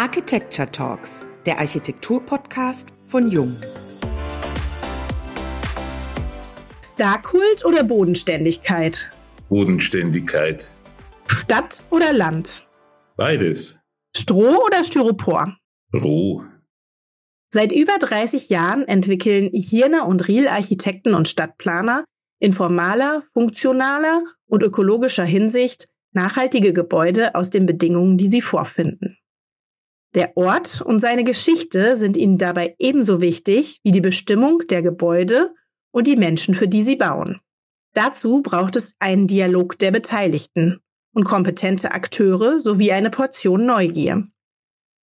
Architecture Talks, der Architektur-Podcast von Jung. Starkult oder Bodenständigkeit? Bodenständigkeit. Stadt oder Land? Beides. Stroh oder Styropor? Roh. Seit über 30 Jahren entwickeln Hirner und Riel Architekten und Stadtplaner in formaler, funktionaler und ökologischer Hinsicht nachhaltige Gebäude aus den Bedingungen, die sie vorfinden. Der Ort und seine Geschichte sind ihnen dabei ebenso wichtig wie die Bestimmung der Gebäude und die Menschen, für die sie bauen. Dazu braucht es einen Dialog der Beteiligten und kompetente Akteure sowie eine Portion Neugier.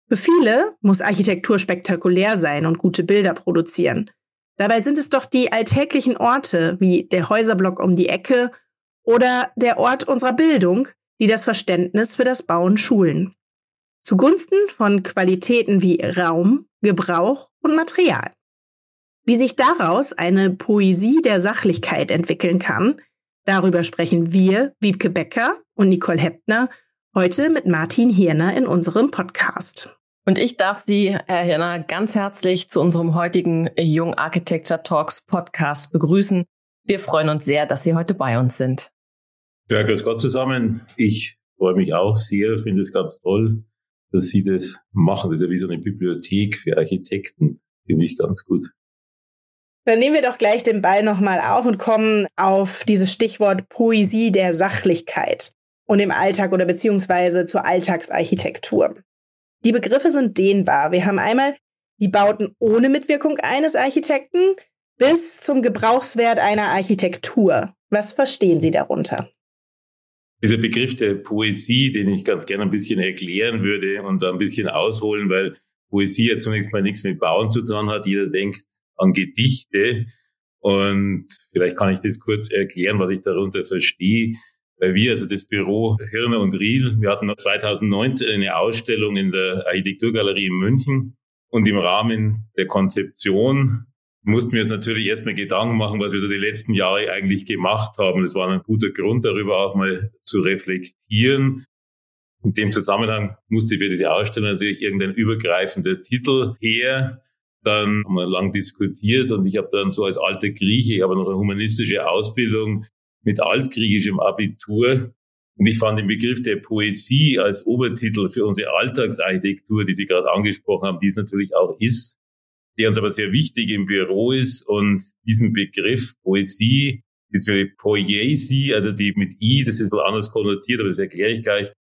Für viele muss Architektur spektakulär sein und gute Bilder produzieren. Dabei sind es doch die alltäglichen Orte wie der Häuserblock um die Ecke oder der Ort unserer Bildung, die das Verständnis für das Bauen schulen zugunsten von Qualitäten wie Raum, Gebrauch und Material. Wie sich daraus eine Poesie der Sachlichkeit entwickeln kann, darüber sprechen wir, Wiebke Becker und Nicole Heppner, heute mit Martin Hirner in unserem Podcast. Und ich darf Sie, Herr Hirner, ganz herzlich zu unserem heutigen Young Architecture Talks Podcast begrüßen. Wir freuen uns sehr, dass Sie heute bei uns sind. Ja, grüß Gott zusammen. Ich freue mich auch sehr, finde es ganz toll, dass sie das machen. Das ist ja wie so eine Bibliothek für Architekten. Finde ich ganz gut. Dann nehmen wir doch gleich den Ball nochmal auf und kommen auf dieses Stichwort Poesie der Sachlichkeit und im Alltag oder beziehungsweise zur Alltagsarchitektur. Die Begriffe sind dehnbar. Wir haben einmal die Bauten ohne Mitwirkung eines Architekten bis zum Gebrauchswert einer Architektur. Was verstehen Sie darunter? Dieser Begriff der Poesie, den ich ganz gerne ein bisschen erklären würde und ein bisschen ausholen, weil Poesie ja zunächst mal nichts mit Bauen zu tun hat. Jeder denkt an Gedichte. Und vielleicht kann ich das kurz erklären, was ich darunter verstehe. Weil wir, also das Büro Hirne und Riel, wir hatten 2019 eine Ausstellung in der Architekturgalerie in München. Und im Rahmen der Konzeption mussten wir uns natürlich erstmal Gedanken machen, was wir so die letzten Jahre eigentlich gemacht haben. Das war ein guter Grund, darüber auch mal zu reflektieren. In dem Zusammenhang musste für diese Ausstellung natürlich irgendein übergreifender Titel her. Dann haben wir lang diskutiert und ich habe dann so als alter Grieche, ich habe noch eine humanistische Ausbildung mit altgriechischem Abitur. Und ich fand den Begriff der Poesie als Obertitel für unsere Alltagsarchitektur, die Sie gerade angesprochen haben, die es natürlich auch ist, der uns aber sehr wichtig im Büro ist und diesen Begriff Poesie, beziehungsweise Poiesie, also die mit I, das ist wohl anders konnotiert, aber das erkläre ich gleich.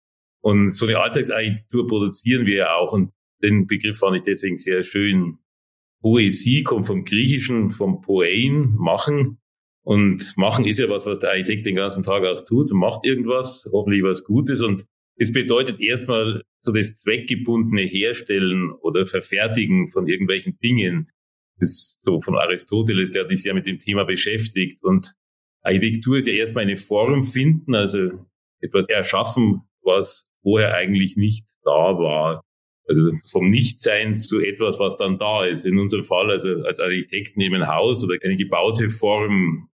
Und so eine Alltagsarchitektur produzieren wir ja auch und den Begriff fand ich deswegen sehr schön. Poesie kommt vom Griechischen, vom Poein, machen. Und machen ist ja was, was der Architekt den ganzen Tag auch tut und macht irgendwas, hoffentlich was Gutes. Und es bedeutet erstmal so das zweckgebundene Herstellen oder Verfertigen von irgendwelchen Dingen. Das ist so von Aristoteles, der sich sehr mit dem Thema beschäftigt. Und Architektur ist ja erstmal eine Form finden, also etwas erschaffen, was vorher eigentlich nicht da war. Also vom Nichtsein zu etwas, was dann da ist. In unserem Fall, also als Architekt neben ein Haus oder eine gebaute Form.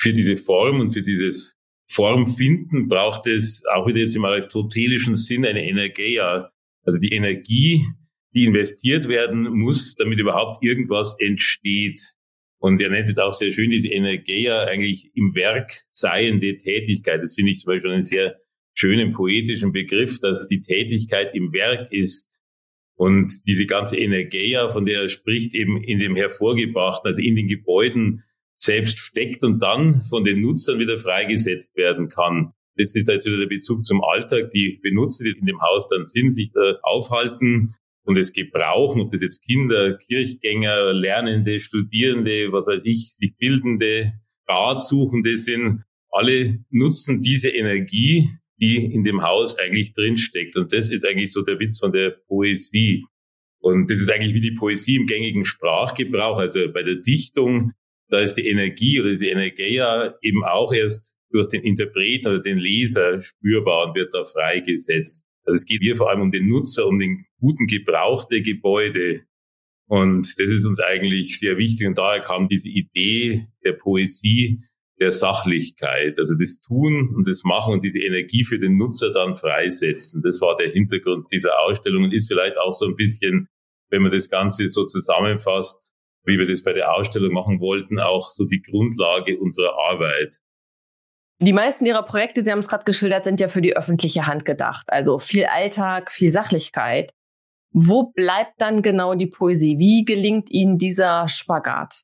Für diese Form und für dieses Form finden, braucht es auch wieder jetzt im aristotelischen Sinn eine Energia. Also die Energie, die investiert werden muss, damit überhaupt irgendwas entsteht. Und er nennt es auch sehr schön, diese Energia eigentlich im Werk seiende Tätigkeit. Das finde ich zum Beispiel einen sehr schönen poetischen Begriff, dass die Tätigkeit im Werk ist. Und diese ganze Energia, von der er spricht, eben in dem hervorgebrachten, also in den Gebäuden, selbst steckt und dann von den Nutzern wieder freigesetzt werden kann. Das ist wieder der Bezug zum Alltag. Die Benutzer, die in dem Haus dann sind, sich da aufhalten und es gebrauchen, ob das jetzt Kinder, Kirchgänger, Lernende, Studierende, was weiß ich, sich Bildende, Ratsuchende sind, alle nutzen diese Energie, die in dem Haus eigentlich drinsteckt. Und das ist eigentlich so der Witz von der Poesie. Und das ist eigentlich wie die Poesie im gängigen Sprachgebrauch. Also bei der Dichtung da ist die Energie oder diese Energie ja eben auch erst durch den Interpreten oder den Leser spürbar und wird da freigesetzt. Also es geht hier vor allem um den Nutzer, um den guten Gebrauch der Gebäude. Und das ist uns eigentlich sehr wichtig. Und daher kam diese Idee der Poesie der Sachlichkeit, also das Tun und das Machen und diese Energie für den Nutzer dann freisetzen. Das war der Hintergrund dieser Ausstellung und ist vielleicht auch so ein bisschen, wenn man das Ganze so zusammenfasst, wie wir das bei der Ausstellung machen wollten, auch so die Grundlage unserer Arbeit. Die meisten ihrer Projekte, Sie haben es gerade geschildert, sind ja für die öffentliche Hand gedacht. Also viel Alltag, viel Sachlichkeit. Wo bleibt dann genau die Poesie? Wie gelingt Ihnen dieser Spagat?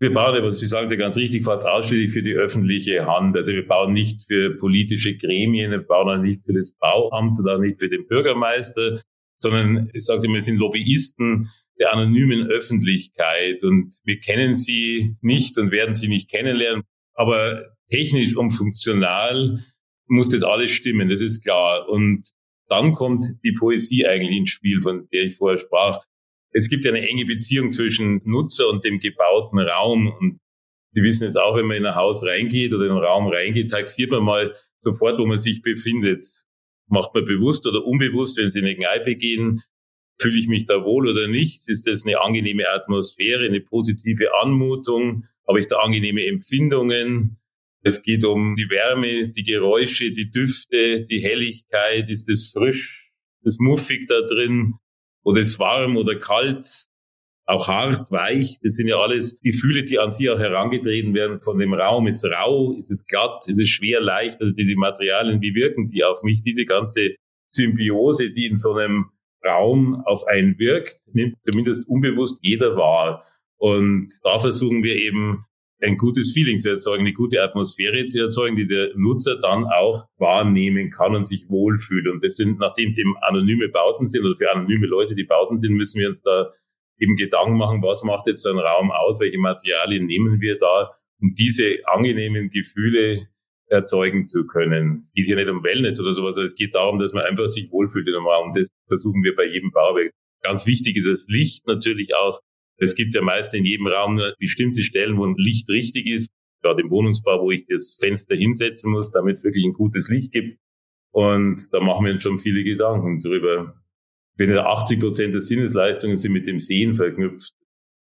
Wir bauen aber, Sie sagen es ja ganz richtig, fast ausschließlich für die öffentliche Hand. Also wir bauen nicht für politische Gremien, wir bauen auch nicht für das Bauamt oder nicht für den Bürgermeister, sondern ich sage immer, wir sind Lobbyisten der anonymen Öffentlichkeit und wir kennen sie nicht und werden sie nicht kennenlernen. Aber technisch und funktional muss das alles stimmen, das ist klar. Und dann kommt die Poesie eigentlich ins Spiel, von der ich vorher sprach. Es gibt ja eine enge Beziehung zwischen Nutzer und dem gebauten Raum. Und Sie wissen es auch, wenn man in ein Haus reingeht oder in einen Raum reingeht, taxiert man mal sofort, wo man sich befindet. Macht man bewusst oder unbewusst, wenn Sie in eine Kneipe gehen, fühle ich mich da wohl oder nicht? Ist das eine angenehme Atmosphäre, eine positive Anmutung? Habe ich da angenehme Empfindungen? Es geht um die Wärme, die Geräusche, die Düfte, die Helligkeit. Ist es frisch? Ist muffig da drin? Oder ist warm oder kalt? Auch hart, weich. Das sind ja alles Gefühle, die an Sie auch herangetreten werden von dem Raum. Ist es rau? Ist es glatt? Ist es schwer, leicht? Also diese Materialien, wie wirken die auf mich? Diese ganze Symbiose, die in so einem Raum auf einen wirkt, nimmt zumindest unbewusst jeder wahr. Und da versuchen wir eben ein gutes Feeling zu erzeugen, eine gute Atmosphäre zu erzeugen, die der Nutzer dann auch wahrnehmen kann und sich wohlfühlt. Und das sind, nachdem es eben anonyme Bauten sind oder für anonyme Leute die Bauten sind, müssen wir uns da eben Gedanken machen, was macht jetzt so ein Raum aus, welche Materialien nehmen wir da, um diese angenehmen Gefühle erzeugen zu können. Es geht hier nicht um Wellness oder sowas, sondern es geht darum, dass man einfach sich wohlfühlt in einem Raum. Das versuchen wir bei jedem Bauwerk. Ganz wichtig ist das Licht natürlich auch. Es gibt ja meist in jedem Raum nur bestimmte Stellen, wo ein Licht richtig ist. Gerade im Wohnungsbau, wo ich das Fenster hinsetzen muss, damit es wirklich ein gutes Licht gibt. Und da machen wir uns schon viele Gedanken drüber. Wenn 80 Prozent der Sinnesleistungen sind mit dem Sehen verknüpft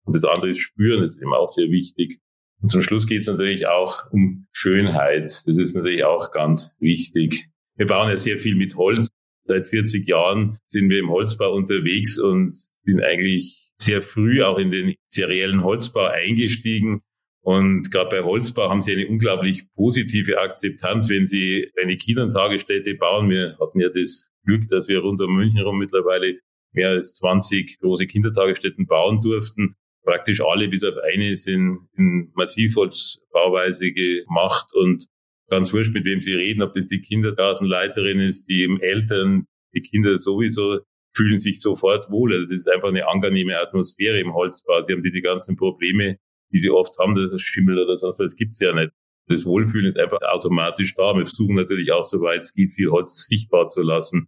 und das andere ist Spüren, das ist eben auch sehr wichtig. Und zum Schluss geht es natürlich auch um Schönheit. Das ist natürlich auch ganz wichtig. Wir bauen ja sehr viel mit Holz. Seit 40 Jahren sind wir im Holzbau unterwegs und sind eigentlich sehr früh auch in den seriellen Holzbau eingestiegen. Und gerade bei Holzbau haben sie eine unglaublich positive Akzeptanz, wenn sie eine Kindertagesstätte bauen. Wir hatten ja das Glück, dass wir rund um München herum mittlerweile mehr als 20 große Kindertagesstätten bauen durften praktisch alle bis auf eine sind in Massivholzbauweise gemacht und ganz wurscht, mit wem Sie reden, ob das die Kindergartenleiterin ist, die Eltern, die Kinder sowieso fühlen sich sofort wohl. Also das ist einfach eine angenehme Atmosphäre im Holzbau. Sie haben diese ganzen Probleme, die sie oft haben, das Schimmel oder sonst was, gibt's ja nicht. Das Wohlfühlen ist einfach automatisch da. Wir versuchen natürlich auch, soweit es geht, viel Holz sichtbar zu lassen.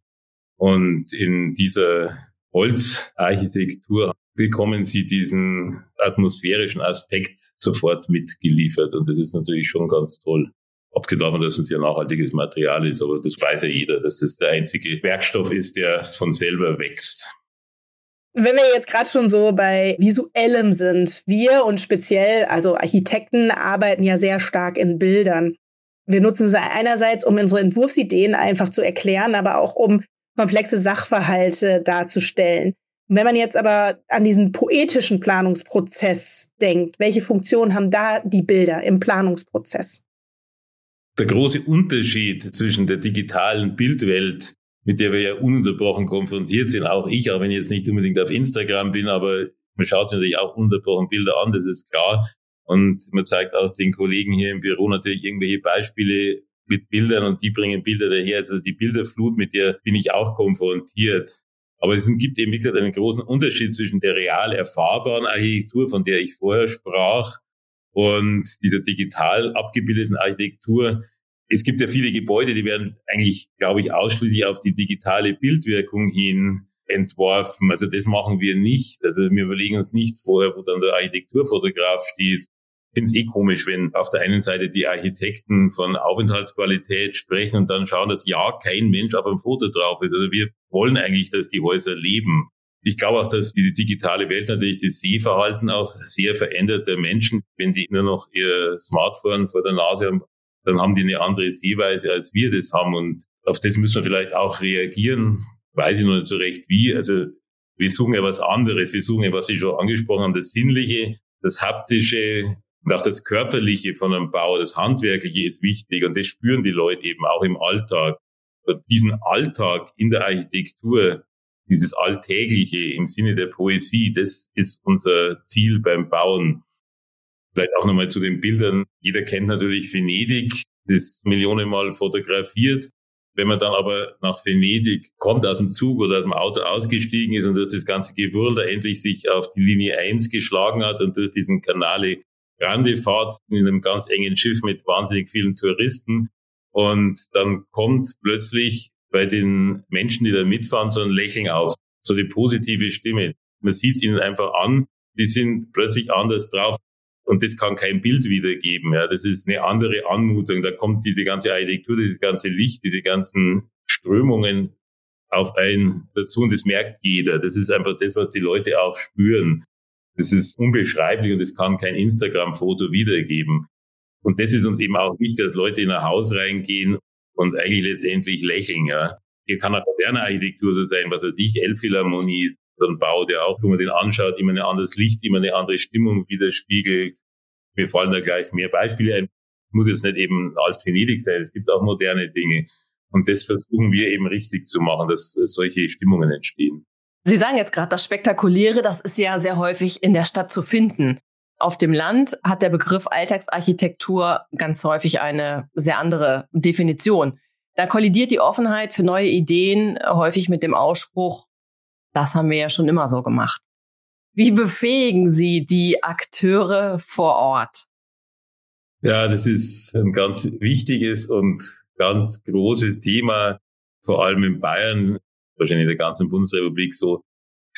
Und in dieser Holzarchitektur bekommen sie diesen atmosphärischen Aspekt sofort mitgeliefert. Und das ist natürlich schon ganz toll. Abgesehen davon, dass es ja nachhaltiges Material ist, aber das weiß ja jeder, dass es der einzige Werkstoff ist, der von selber wächst. Wenn wir jetzt gerade schon so bei visuellem sind, wir und speziell, also Architekten arbeiten ja sehr stark in Bildern. Wir nutzen sie einerseits, um unsere Entwurfsideen einfach zu erklären, aber auch um komplexe Sachverhalte darzustellen. Wenn man jetzt aber an diesen poetischen Planungsprozess denkt, welche Funktion haben da die Bilder im Planungsprozess? Der große Unterschied zwischen der digitalen Bildwelt, mit der wir ja ununterbrochen konfrontiert sind, auch ich, auch wenn ich jetzt nicht unbedingt auf Instagram bin, aber man schaut sich natürlich auch ununterbrochen Bilder an, das ist klar. Und man zeigt auch den Kollegen hier im Büro natürlich irgendwelche Beispiele mit Bildern und die bringen Bilder daher. Also die Bilderflut, mit der bin ich auch konfrontiert. Aber es gibt eben, wie gesagt, einen großen Unterschied zwischen der real erfahrbaren Architektur, von der ich vorher sprach, und dieser digital abgebildeten Architektur. Es gibt ja viele Gebäude, die werden eigentlich, glaube ich, ausschließlich auf die digitale Bildwirkung hin entworfen. Also das machen wir nicht. Also wir überlegen uns nicht vorher, wo dann der Architekturfotograf steht, finde es eh komisch, wenn auf der einen Seite die Architekten von Aufenthaltsqualität sprechen und dann schauen, dass ja kein Mensch auf einem Foto drauf ist. Also wir wollen eigentlich, dass die Häuser leben. Ich glaube auch, dass diese digitale Welt natürlich das Sehverhalten auch sehr verändert der Menschen. Wenn die nur noch ihr Smartphone vor der Nase haben, dann haben die eine andere Sehweise, als wir das haben. Und auf das müssen wir vielleicht auch reagieren. Weiß ich noch nicht so recht wie. Also wir suchen ja was anderes. Wir suchen ja, was Sie schon angesprochen haben, das Sinnliche, das Haptische und auch das Körperliche von einem Bau, das Handwerkliche ist wichtig. Und das spüren die Leute eben auch im Alltag. Und diesen Alltag in der Architektur, dieses Alltägliche im Sinne der Poesie, das ist unser Ziel beim Bauen. Vielleicht auch nochmal zu den Bildern. Jeder kennt natürlich Venedig, das millionenmal fotografiert. Wenn man dann aber nach Venedig kommt, aus dem Zug oder aus dem Auto ausgestiegen ist und durch das ganze Gewürl da endlich sich auf die Linie 1 geschlagen hat und durch diesen Kanale Grande fahrt in einem ganz engen Schiff mit wahnsinnig vielen Touristen und dann kommt plötzlich bei den Menschen, die da mitfahren, so ein Lächeln auf, so die positive Stimme. Man sieht es ihnen einfach an, die sind plötzlich anders drauf. Und das kann kein Bild wiedergeben. Ja, das ist eine andere Anmutung. Da kommt diese ganze Architektur, dieses ganze Licht, diese ganzen Strömungen auf einen dazu und das merkt jeder. Das ist einfach das, was die Leute auch spüren. Das ist unbeschreiblich und das kann kein Instagram-Foto wiedergeben. Und das ist uns eben auch wichtig, dass Leute in ein Haus reingehen und eigentlich letztendlich lächeln, ja. Hier kann auch moderne Architektur so sein, was weiß ich, Elbphilharmonie, so ein Bau, der auch, wenn man den anschaut, immer ein anderes Licht, immer eine andere Stimmung widerspiegelt. Mir fallen da gleich mehr Beispiele ein. Muss jetzt nicht eben alt Venedig sein, es gibt auch moderne Dinge. Und das versuchen wir eben richtig zu machen, dass solche Stimmungen entstehen. Sie sagen jetzt gerade, das Spektakuläre, das ist ja sehr häufig in der Stadt zu finden. Auf dem Land hat der Begriff Alltagsarchitektur ganz häufig eine sehr andere Definition. Da kollidiert die Offenheit für neue Ideen häufig mit dem Ausspruch, das haben wir ja schon immer so gemacht. Wie befähigen Sie die Akteure vor Ort? Ja, das ist ein ganz wichtiges und ganz großes Thema, vor allem in Bayern, wahrscheinlich in der ganzen Bundesrepublik so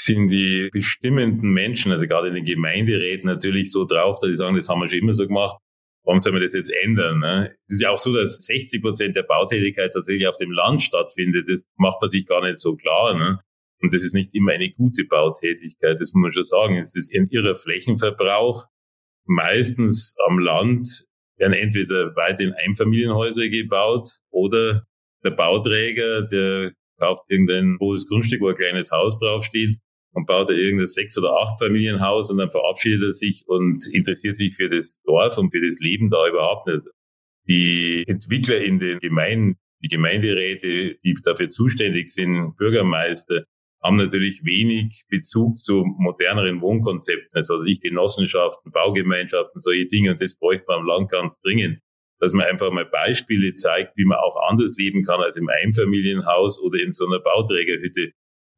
sind die bestimmenden Menschen, also gerade in den Gemeinderäten natürlich so drauf, dass sie sagen, das haben wir schon immer so gemacht. Warum soll man das jetzt ändern? Ne? Es ist ja auch so, dass 60 Prozent der Bautätigkeit tatsächlich auf dem Land stattfindet. Das macht man sich gar nicht so klar. Ne? Und das ist nicht immer eine gute Bautätigkeit, das muss man schon sagen. Es ist ein irrer Flächenverbrauch. Meistens am Land werden entweder weiterhin Einfamilienhäuser gebaut oder der Bauträger, der kauft irgendein großes Grundstück, wo ein kleines Haus draufsteht und baut da irgendein sechs- oder acht Familienhaus und dann verabschiedet er sich und interessiert sich für das Dorf und für das Leben da überhaupt nicht. Die Entwickler in den Gemeinden, die Gemeinderäte, die dafür zuständig sind, Bürgermeister, haben natürlich wenig Bezug zu moderneren Wohnkonzepten, also ich Genossenschaften, Baugemeinschaften, solche Dinge. Und das bräuchte man am Land ganz dringend, dass man einfach mal Beispiele zeigt, wie man auch anders leben kann als im Einfamilienhaus oder in so einer Bauträgerhütte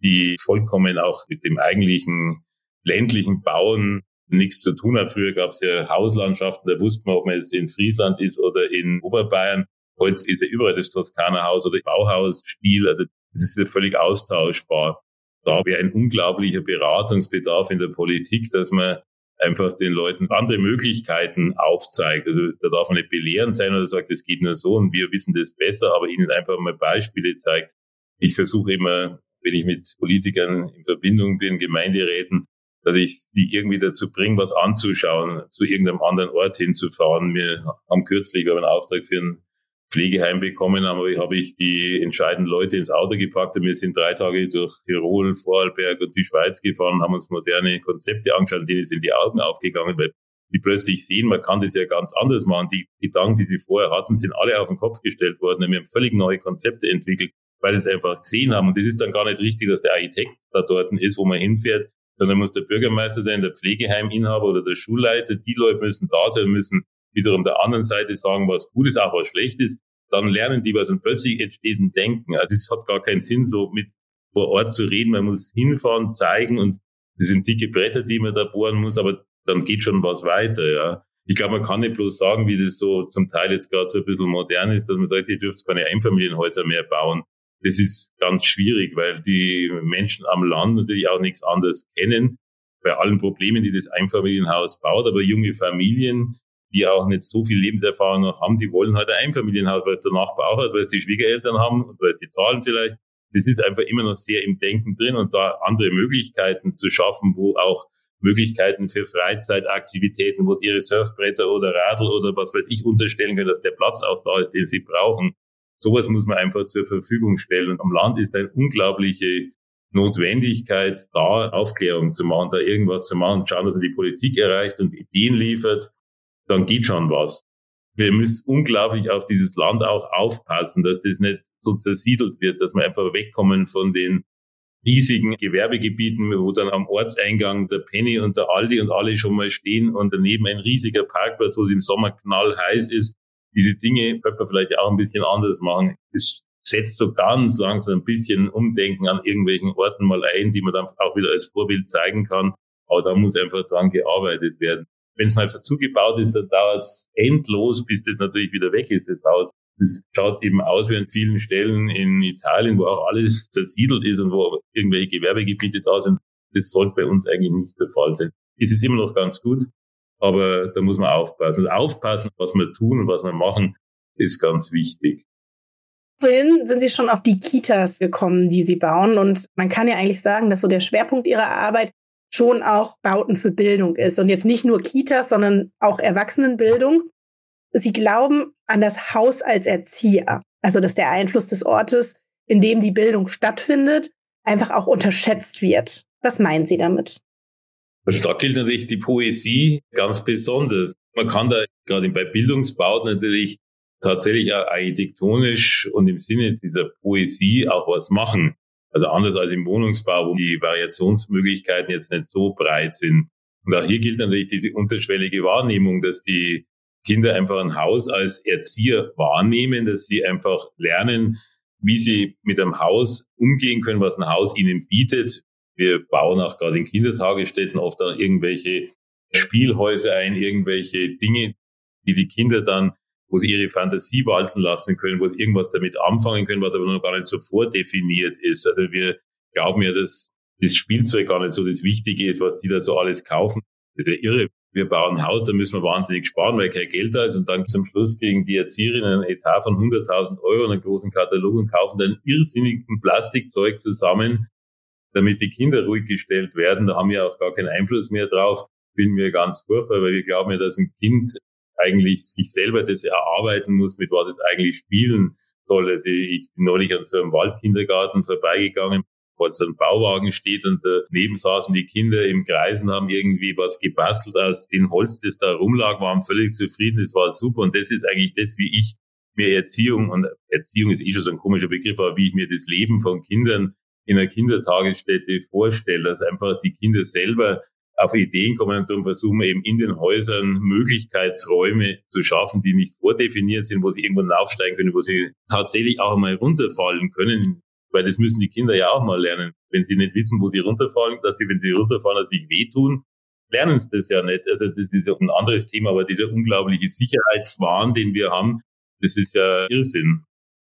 die vollkommen auch mit dem eigentlichen ländlichen Bauen nichts zu tun hat. Früher gab es ja Hauslandschaften, da wusste man, ob man jetzt in Friesland ist oder in Oberbayern. Heute ist ja überall das Toskana-Haus oder Bauhausstil. Also das ist ja völlig austauschbar. Da wäre ein unglaublicher Beratungsbedarf in der Politik, dass man einfach den Leuten andere Möglichkeiten aufzeigt. Also da darf man nicht belehrend sein oder sagt, es geht nur so und wir wissen das besser, aber ihnen einfach mal Beispiele zeigt. Ich versuche immer wenn ich mit Politikern in Verbindung bin, Gemeinderäten, dass ich die irgendwie dazu bringe, was anzuschauen, zu irgendeinem anderen Ort hinzufahren. Wir haben kürzlich, wir einen Auftrag für ein Pflegeheim bekommen, aber habe ich die entscheidenden Leute ins Auto gepackt und wir sind drei Tage durch Tirol, Vorarlberg und die Schweiz gefahren, haben uns moderne Konzepte angeschaut, denen sind die Augen aufgegangen, weil die plötzlich sehen, man kann das ja ganz anders machen. Die Gedanken, die sie vorher hatten, sind alle auf den Kopf gestellt worden. Wir haben völlig neue Konzepte entwickelt weil sie es einfach gesehen haben. Und das ist dann gar nicht richtig, dass der Architekt da dort ist, wo man hinfährt, sondern muss der Bürgermeister sein, der Pflegeheiminhaber oder der Schulleiter. Die Leute müssen da sein, müssen wiederum der anderen Seite sagen, was gut ist, auch was schlecht ist. Dann lernen die was und plötzlich entsteht ein Denken. Also es hat gar keinen Sinn, so mit vor Ort zu reden. Man muss hinfahren, zeigen und das sind dicke Bretter, die man da bohren muss, aber dann geht schon was weiter, ja. Ich glaube, man kann nicht bloß sagen, wie das so zum Teil jetzt gerade so ein bisschen modern ist, dass man sagt, ihr dürft keine Einfamilienhäuser mehr bauen das ist ganz schwierig, weil die Menschen am Land natürlich auch nichts anderes kennen, bei allen Problemen, die das Einfamilienhaus baut, aber junge Familien, die auch nicht so viel Lebenserfahrung noch haben, die wollen halt ein Einfamilienhaus, weil es der Nachbar auch hat, weil es die Schwiegereltern haben und weil es die zahlen vielleicht. Das ist einfach immer noch sehr im Denken drin und da andere Möglichkeiten zu schaffen, wo auch Möglichkeiten für Freizeitaktivitäten, wo es ihre Surfbretter oder Radl oder was weiß ich unterstellen können, dass der Platz auch da ist, den sie brauchen. Sowas muss man einfach zur Verfügung stellen. Und am Land ist eine unglaubliche Notwendigkeit, da Aufklärung zu machen, da irgendwas zu machen, schauen, dass er die Politik erreicht und Ideen liefert, dann geht schon was. Wir müssen unglaublich auf dieses Land auch aufpassen, dass das nicht so zersiedelt wird, dass wir einfach wegkommen von den riesigen Gewerbegebieten, wo dann am Ortseingang der Penny und der Aldi und alle schon mal stehen und daneben ein riesiger Parkplatz, wo es im Sommer knallheiß ist. Diese Dinge könnte man vielleicht auch ein bisschen anders machen. Es setzt so ganz langsam ein bisschen Umdenken an irgendwelchen Orten mal ein, die man dann auch wieder als Vorbild zeigen kann. Aber da muss einfach dran gearbeitet werden. Wenn es mal zugebaut ist, dann dauert es endlos, bis das natürlich wieder weg ist, das Haus. Das schaut eben aus wie an vielen Stellen in Italien, wo auch alles zersiedelt ist und wo irgendwelche Gewerbegebiete da sind. Das sollte bei uns eigentlich nicht der Fall sein. Es ist immer noch ganz gut, aber da muss man aufpassen. Und aufpassen, was wir tun und was wir machen, ist ganz wichtig. Vorhin sind Sie schon auf die Kitas gekommen, die Sie bauen. Und man kann ja eigentlich sagen, dass so der Schwerpunkt Ihrer Arbeit schon auch Bauten für Bildung ist. Und jetzt nicht nur Kitas, sondern auch Erwachsenenbildung. Sie glauben an das Haus als Erzieher. Also, dass der Einfluss des Ortes, in dem die Bildung stattfindet, einfach auch unterschätzt wird. Was meinen Sie damit? Also da gilt natürlich die Poesie ganz besonders. Man kann da gerade bei Bildungsbauten natürlich tatsächlich auch architektonisch und im Sinne dieser Poesie auch was machen. Also anders als im Wohnungsbau, wo die Variationsmöglichkeiten jetzt nicht so breit sind. Und auch hier gilt natürlich diese unterschwellige Wahrnehmung, dass die Kinder einfach ein Haus als Erzieher wahrnehmen, dass sie einfach lernen, wie sie mit einem Haus umgehen können, was ein Haus ihnen bietet. Wir bauen auch gerade in Kindertagesstätten oft auch irgendwelche Spielhäuser ein, irgendwelche Dinge, die die Kinder dann, wo sie ihre Fantasie walten lassen können, wo sie irgendwas damit anfangen können, was aber noch gar nicht so vordefiniert ist. Also wir glauben ja, dass das Spielzeug gar nicht so das Wichtige ist, was die da so alles kaufen. Das ist ja irre wir bauen ein Haus, da müssen wir wahnsinnig sparen, weil kein Geld da ist. Und dann zum Schluss kriegen die Erzieherinnen einen Etat von 100.000 Euro und einen großen Katalog und kaufen dann irrsinnigen Plastikzeug zusammen, damit die Kinder ruhig gestellt werden. Da haben wir auch gar keinen Einfluss mehr drauf. Finden wir ganz furchtbar, weil wir glauben ja, dass ein Kind eigentlich sich selber das erarbeiten muss, mit was es eigentlich spielen soll. Also ich bin neulich an so einem Waldkindergarten vorbeigegangen wo so ein Bauwagen steht und daneben saßen die Kinder im Kreis und haben irgendwie was gebastelt aus dem Holz, das da rumlag, waren völlig zufrieden, das war super und das ist eigentlich das, wie ich mir Erziehung und Erziehung ist eh schon so ein komischer Begriff, aber wie ich mir das Leben von Kindern in einer Kindertagesstätte vorstelle, dass einfach die Kinder selber auf Ideen kommen und darum versuchen eben in den Häusern Möglichkeitsräume zu schaffen, die nicht vordefiniert sind, wo sie irgendwann aufsteigen können, wo sie tatsächlich auch mal runterfallen können. Weil das müssen die Kinder ja auch mal lernen. Wenn sie nicht wissen, wo sie runterfallen, dass sie, wenn sie runterfallen, dass sich wehtun, lernen sie das ja nicht. Also das ist ein anderes Thema, aber dieser unglaubliche Sicherheitswahn, den wir haben, das ist ja Irrsinn.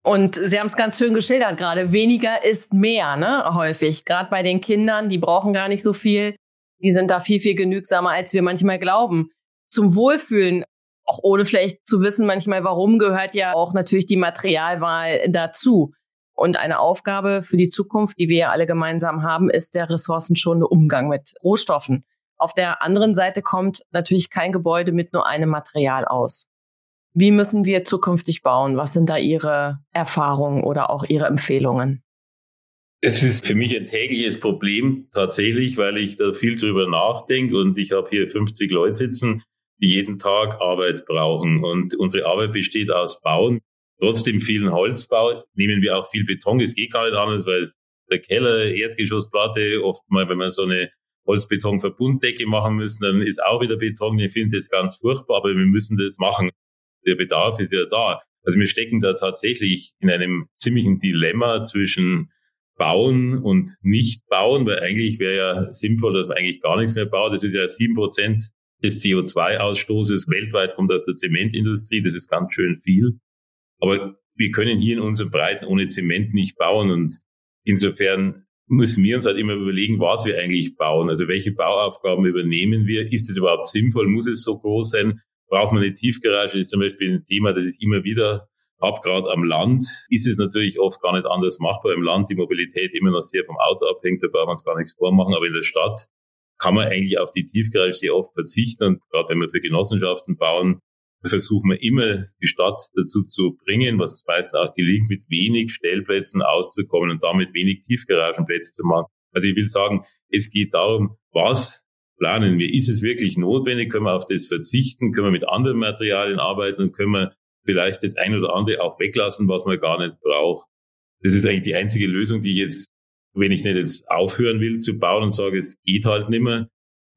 Und Sie haben es ganz schön geschildert gerade. Weniger ist mehr, ne? Häufig. Gerade bei den Kindern, die brauchen gar nicht so viel. Die sind da viel, viel genügsamer, als wir manchmal glauben. Zum Wohlfühlen, auch ohne vielleicht zu wissen manchmal warum, gehört ja auch natürlich die Materialwahl dazu. Und eine Aufgabe für die Zukunft, die wir ja alle gemeinsam haben, ist der ressourcenschonende Umgang mit Rohstoffen. Auf der anderen Seite kommt natürlich kein Gebäude mit nur einem Material aus. Wie müssen wir zukünftig bauen? Was sind da Ihre Erfahrungen oder auch Ihre Empfehlungen? Es ist für mich ein tägliches Problem tatsächlich, weil ich da viel drüber nachdenke und ich habe hier 50 Leute sitzen, die jeden Tag Arbeit brauchen. Und unsere Arbeit besteht aus Bauen trotzdem vielen Holzbau, nehmen wir auch viel Beton. Es geht gar nicht anders, weil der Keller, Erdgeschossplatte, oft mal, wenn man so eine Holzbeton-Verbunddecke machen müssen, dann ist auch wieder Beton. Ich finde das ganz furchtbar, aber wir müssen das machen. Der Bedarf ist ja da. Also wir stecken da tatsächlich in einem ziemlichen Dilemma zwischen bauen und nicht bauen, weil eigentlich wäre ja sinnvoll, dass man eigentlich gar nichts mehr baut. Das ist ja sieben Prozent des CO2-Ausstoßes weltweit kommt aus der Zementindustrie. Das ist ganz schön viel. Aber wir können hier in unseren Breiten ohne Zement nicht bauen und insofern müssen wir uns halt immer überlegen, was wir eigentlich bauen. Also welche Bauaufgaben übernehmen wir? Ist es überhaupt sinnvoll? Muss es so groß sein? Braucht man eine Tiefgarage? Ist zum Beispiel ein Thema, das ist immer wieder habe. Gerade am Land ist es natürlich oft gar nicht anders machbar. Im Land die Mobilität immer noch sehr vom Auto abhängt, da braucht man uns gar nichts vormachen. Aber in der Stadt kann man eigentlich auf die Tiefgarage sehr oft verzichten. Und gerade wenn wir für Genossenschaften bauen, versuchen wir immer, die Stadt dazu zu bringen, was es meistens auch gelingt, mit wenig Stellplätzen auszukommen und damit wenig Tiefgaragenplätze zu machen. Also ich will sagen, es geht darum, was planen wir? Ist es wirklich notwendig? Können wir auf das verzichten? Können wir mit anderen Materialien arbeiten und können wir vielleicht das ein oder andere auch weglassen, was man gar nicht braucht? Das ist eigentlich die einzige Lösung, die ich jetzt, wenn ich nicht jetzt aufhören will zu bauen und sage, es geht halt nicht mehr,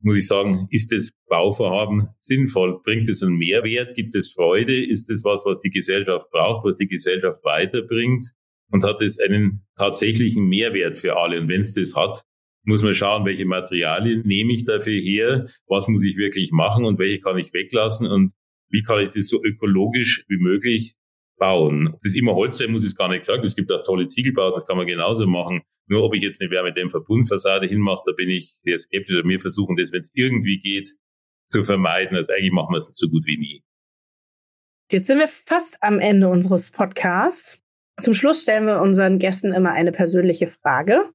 muss ich sagen, ist das Bauvorhaben sinnvoll? Bringt es einen Mehrwert? Gibt es Freude? Ist es was, was die Gesellschaft braucht, was die Gesellschaft weiterbringt? Und hat es einen tatsächlichen Mehrwert für alle? Und wenn es das hat, muss man schauen, welche Materialien nehme ich dafür her? Was muss ich wirklich machen und welche kann ich weglassen? Und wie kann ich das so ökologisch wie möglich bauen? Das immer Holz sein muss ich gar nicht gesagt. Es gibt auch tolle Ziegelbauten, das kann man genauso machen. Nur ob ich jetzt eine Wärmedämmverbundfassade hinmache, da bin ich sehr skeptisch. Wir versuchen das, wenn es irgendwie geht, zu vermeiden. Also eigentlich machen wir es so gut wie nie. Jetzt sind wir fast am Ende unseres Podcasts. Zum Schluss stellen wir unseren Gästen immer eine persönliche Frage.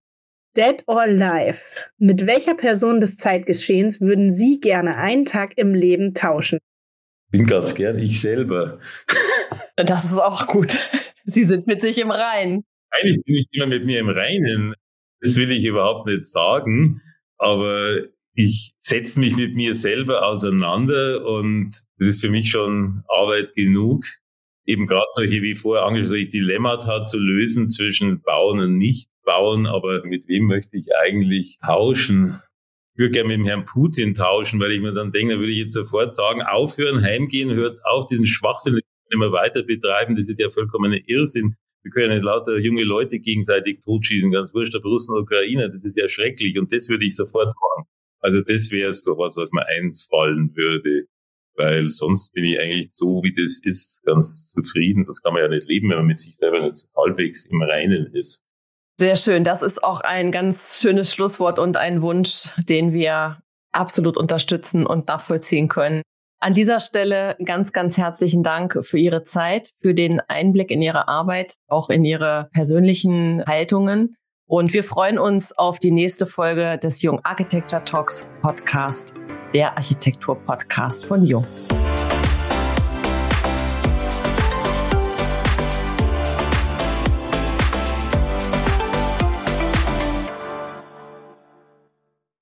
Dead or Alive. Mit welcher Person des Zeitgeschehens würden Sie gerne einen Tag im Leben tauschen? Bin ganz gern ich selber. Das ist auch gut. Sie sind mit sich im Reinen. Eigentlich bin ich immer mit mir im Reinen. Das will ich überhaupt nicht sagen. Aber ich setze mich mit mir selber auseinander und das ist für mich schon Arbeit genug. Eben gerade solche wie vorher angesprochen, solche Dilemmata zu lösen zwischen Bauen und Nicht-Bauen. Aber mit wem möchte ich eigentlich tauschen? Ich würde gerne mit dem Herrn Putin tauschen, weil ich mir dann denke, da würde ich jetzt sofort sagen, aufhören, heimgehen, hört auf, diesen Schwachsinn immer weiter betreiben. Das ist ja vollkommener Irrsinn. Wir können nicht lauter junge Leute gegenseitig totschießen, ganz wurscht, ob Russen oder Ukrainer, das ist ja schrecklich und das würde ich sofort machen. Also das wäre es doch was, was mir einfallen würde, weil sonst bin ich eigentlich so, wie das ist, ganz zufrieden. Das kann man ja nicht leben, wenn man mit sich selber nicht halbwegs im Reinen ist. Sehr schön. Das ist auch ein ganz schönes Schlusswort und ein Wunsch, den wir absolut unterstützen und nachvollziehen können. An dieser Stelle ganz, ganz herzlichen Dank für Ihre Zeit, für den Einblick in Ihre Arbeit, auch in Ihre persönlichen Haltungen. Und wir freuen uns auf die nächste Folge des Jung Architecture Talks Podcast, der Architektur-Podcast von Jung.